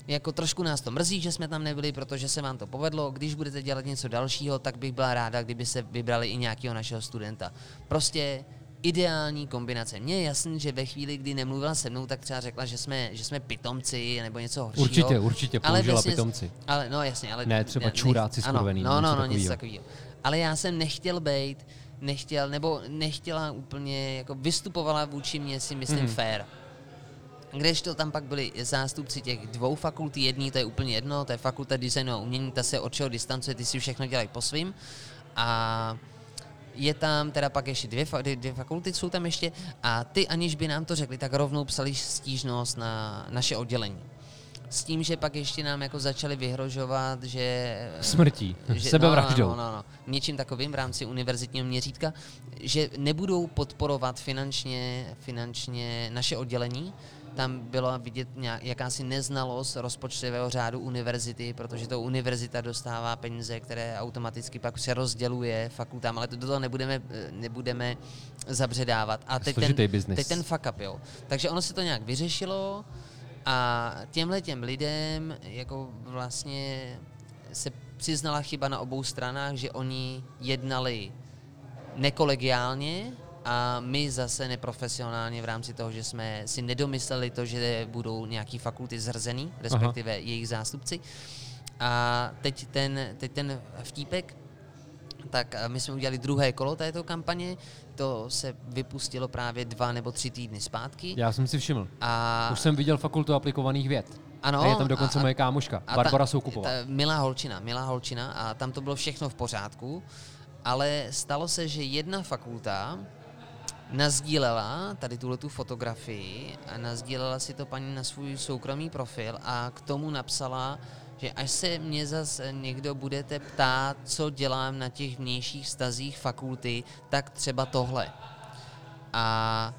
jako trošku nás to mrzí, že jsme tam nebyli, protože se vám to povedlo. Když budete dělat něco dalšího, tak bych byla ráda, kdyby se vybrali i nějakého našeho studenta. Prostě ideální kombinace. Mně je jasný, že ve chvíli, kdy nemluvila se mnou, tak třeba řekla, že jsme, že jsme pitomci nebo něco horšího. Určitě, určitě použila pitomci. Ale no jasně, ale... Ne, třeba čuráci ano, skurvený, No, něco no, no, něco takového. Ale já jsem nechtěl být, nechtěl, nebo nechtěla úplně, jako vystupovala vůči mě, si myslím, hmm. fair. Kdežto tam pak byli zástupci těch dvou fakult, jedný to je úplně jedno, to je fakulta designu a umění, ta se od čeho distancuje, ty si všechno dělají po svým. A je tam teda pak ještě dvě, dvě, dvě fakulty, jsou tam ještě, a ty aniž by nám to řekli, tak rovnou psali stížnost na naše oddělení. S tím, že pak ještě nám jako začali vyhrožovat, že Smrtí, že, sebevraždou. No, no, no, no, něčím takovým v rámci univerzitního měřítka, že nebudou podporovat finančně, finančně naše oddělení. Tam bylo vidět nějak, jakási neznalost rozpočtového řádu univerzity, protože to univerzita dostává peníze, které automaticky pak se rozděluje fakultám, ale to do toho nebudeme, nebudeme zabředávat. A teď Složitý ten, teď ten fuck up, jo. Takže ono se to nějak vyřešilo a těmhle těm lidem jako vlastně se přiznala chyba na obou stranách, že oni jednali nekolegiálně a my zase neprofesionálně v rámci toho, že jsme si nedomysleli to, že budou nějaký fakulty zhrzený, respektive Aha. jejich zástupci. A teď ten, teď ten vtípek, tak eh, my jsme udělali druhé kolo této kampaně, to se vypustilo právě dva nebo tři týdny zpátky. Já jsem si všiml. A Už jsem viděl fakultu aplikovaných věd. Ano, a je tam dokonce a- moje kámoška, a Barbara ta, Soukupová. Ta, milá holčina, milá holčina a tam to bylo všechno v pořádku, ale stalo se, že jedna fakulta nazdílela tady tuhle tu fotografii a nazdílela si to paní na svůj soukromý profil a k tomu napsala, že až se mě zase někdo budete ptát, co dělám na těch vnějších stazích fakulty, tak třeba tohle. A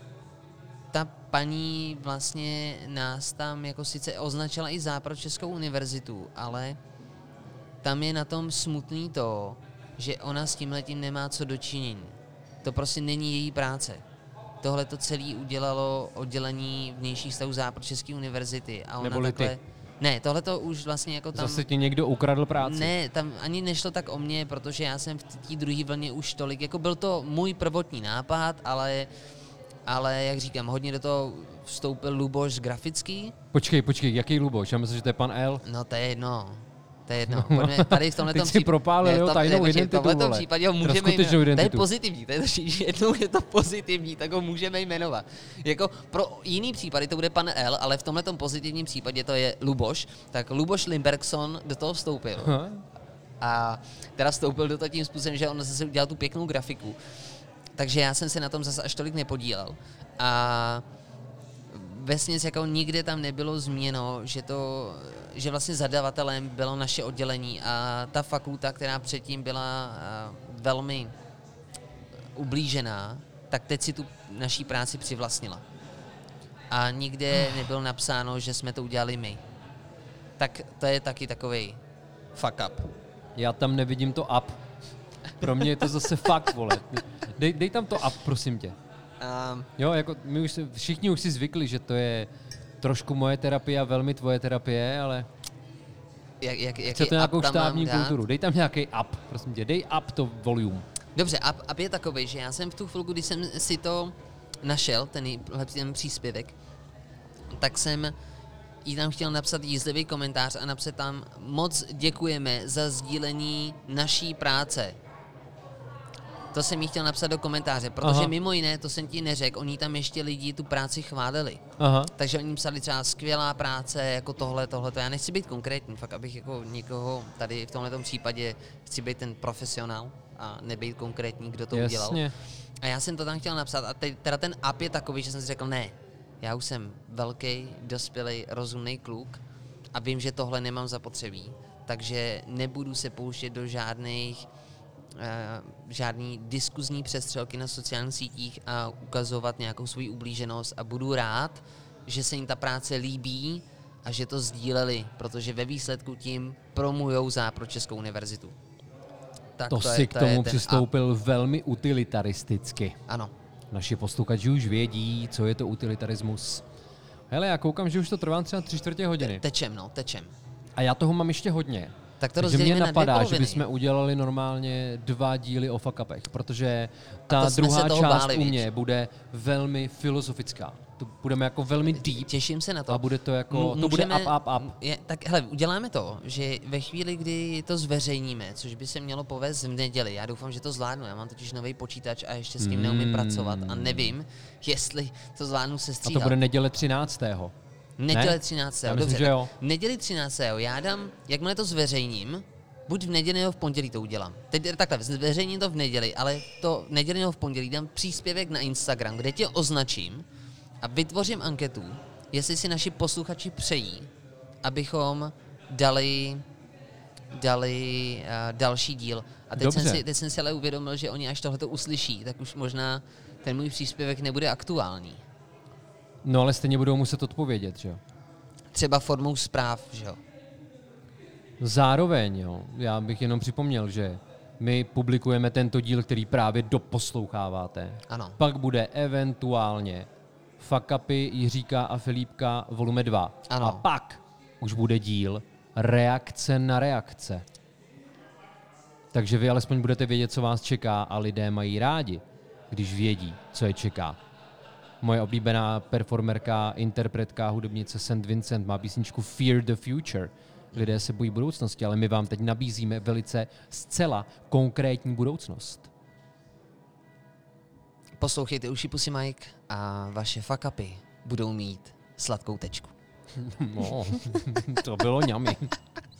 ta paní vlastně nás tam jako sice označila i Západočeskou univerzitu, ale tam je na tom smutný to, že ona s tímhletím nemá co dočinění. To prostě není její práce. Tohle to celé udělalo oddělení vnějších stavů Západočeské univerzity a ona Neboli ty. takhle... Ne, tohle to už vlastně jako tam... Zase ti někdo ukradl práci. Ne, tam ani nešlo tak o mě, protože já jsem v té druhé vlně už tolik, jako byl to můj prvotní nápad, ale, ale jak říkám, hodně do toho vstoupil Luboš grafický, Počkej, počkej, jaký Luboš? Já myslím, že to je pan L. no to je jedno, to je jedno. *laughs* Pojďme tady v tomhle si propálil, jo, tajnou identitu, V tomhle případě ho můžeme jmenovat. To je pozitivní, to je, *laughs* jednou je to pozitivní, tak ho můžeme jmenovat. Jako pro jiný případy to bude pan L, ale v tomhle pozitivním případě to je Luboš, tak Luboš Limbergson do toho vstoupil. Aha. A teda vstoupil do toho tím způsobem, že on zase udělal tu pěknou grafiku. Takže já jsem se na tom zase až tolik nepodílel. A vesměs jako nikde tam nebylo změno, že to, že vlastně zadavatelem bylo naše oddělení a ta fakulta, která předtím byla velmi ublížená, tak teď si tu naší práci přivlastnila. a nikde nebylo napsáno, že jsme to udělali my. Tak to je taky takový fuck up. Já tam nevidím to up. Pro mě je to zase fakt, vole. Dej, dej tam to up, prosím tě. Um, Jo, jako my už se, všichni už si zvykli, že to je trošku moje terapie a velmi tvoje terapie, ale jak, jak, jaký chcete nějakou štábní dát? kulturu. Dej tam nějaký up, prosím tě. Dej up to volume. Dobře, up, up je takový, že já jsem v tu chvilku, kdy jsem si to našel, ten, ten příspěvek, tak jsem jí tam chtěl napsat jízdlivý komentář a napsat tam moc děkujeme za sdílení naší práce. To jsem jí chtěl napsat do komentáře, protože Aha. mimo jiné, to jsem ti neřekl, oni tam ještě lidi tu práci chválili. Aha. Takže oni psali třeba skvělá práce, jako tohle, tohle. Já nechci být konkrétní, fakt abych jako někoho tady v tomhle případě chci být ten profesionál a nebýt konkrétní, kdo to udělal. Jasně. A já jsem to tam chtěl napsat a teď, teda ten app je takový, že jsem si řekl, ne, já už jsem velký, dospělý, rozumný kluk a vím, že tohle nemám zapotřebí, takže nebudu se pouštět do žádných žádný diskuzní přestřelky na sociálních sítích a ukazovat nějakou svoji ublíženost a budu rád, že se jim ta práce líbí a že to sdíleli, protože ve výsledku tím promujou za pro Českou univerzitu. Tak To, je- si k je tomu ten přistoupil velmi utilitaristicky. Ano. Naši posluchači už vědí, co je to utilitarismus. Hele, já koukám, že už to trvá třeba tři čtvrtě hodiny. Tečem, no, tečem. A já toho mám ještě hodně. Tak to Takže mě rozdělíme na dvě napadá, že bychom udělali normálně dva díly o fakapech, protože ta druhá část báli, u mě bude velmi filozofická. To budeme jako velmi deep Těším se na to. a bude to jako, M- to bude up, můžeme- up, up. Je, tak hele, uděláme to, že ve chvíli, kdy to zveřejníme, což by se mělo povést v neděli, já doufám, že to zvládnu, já mám totiž nový počítač a ještě s tím neumím pracovat a nevím, jestli to zvládnu se A stříhat. to bude neděle 13. Neděle ne? 13. Já myslím, Dobře, že jo. Neděli 13. Já dám, jakmile to zveřejním, buď v neděli nebo v pondělí to udělám. Teď takhle, zveřejním to v neděli, ale to v neděli nebo v pondělí dám příspěvek na Instagram, kde tě označím a vytvořím anketu, jestli si naši posluchači přejí, abychom dali dali uh, další díl. A teď jsem, Dobře. si, teď jsem si ale uvědomil, že oni až tohle uslyší, tak už možná ten můj příspěvek nebude aktuální. No ale stejně budou muset odpovědět, že jo? Třeba formou zpráv, že jo. Zároveň, jo, já bych jenom připomněl, že my publikujeme tento díl, který právě doposloucháváte. Ano. Pak bude eventuálně Fakapy Jiříka a Filipka volume 2. Ano. A pak už bude díl Reakce na reakce. Takže vy alespoň budete vědět, co vás čeká a lidé mají rádi, když vědí, co je čeká. Moje oblíbená performerka, interpretka, hudebnice St. Vincent má písničku Fear the Future. Lidé se bojí budoucnosti, ale my vám teď nabízíme velice zcela konkrétní budoucnost. Poslouchejte uši Pussy Mike a vaše fakapy budou mít sladkou tečku. *laughs* No, to bylo ňami. *laughs*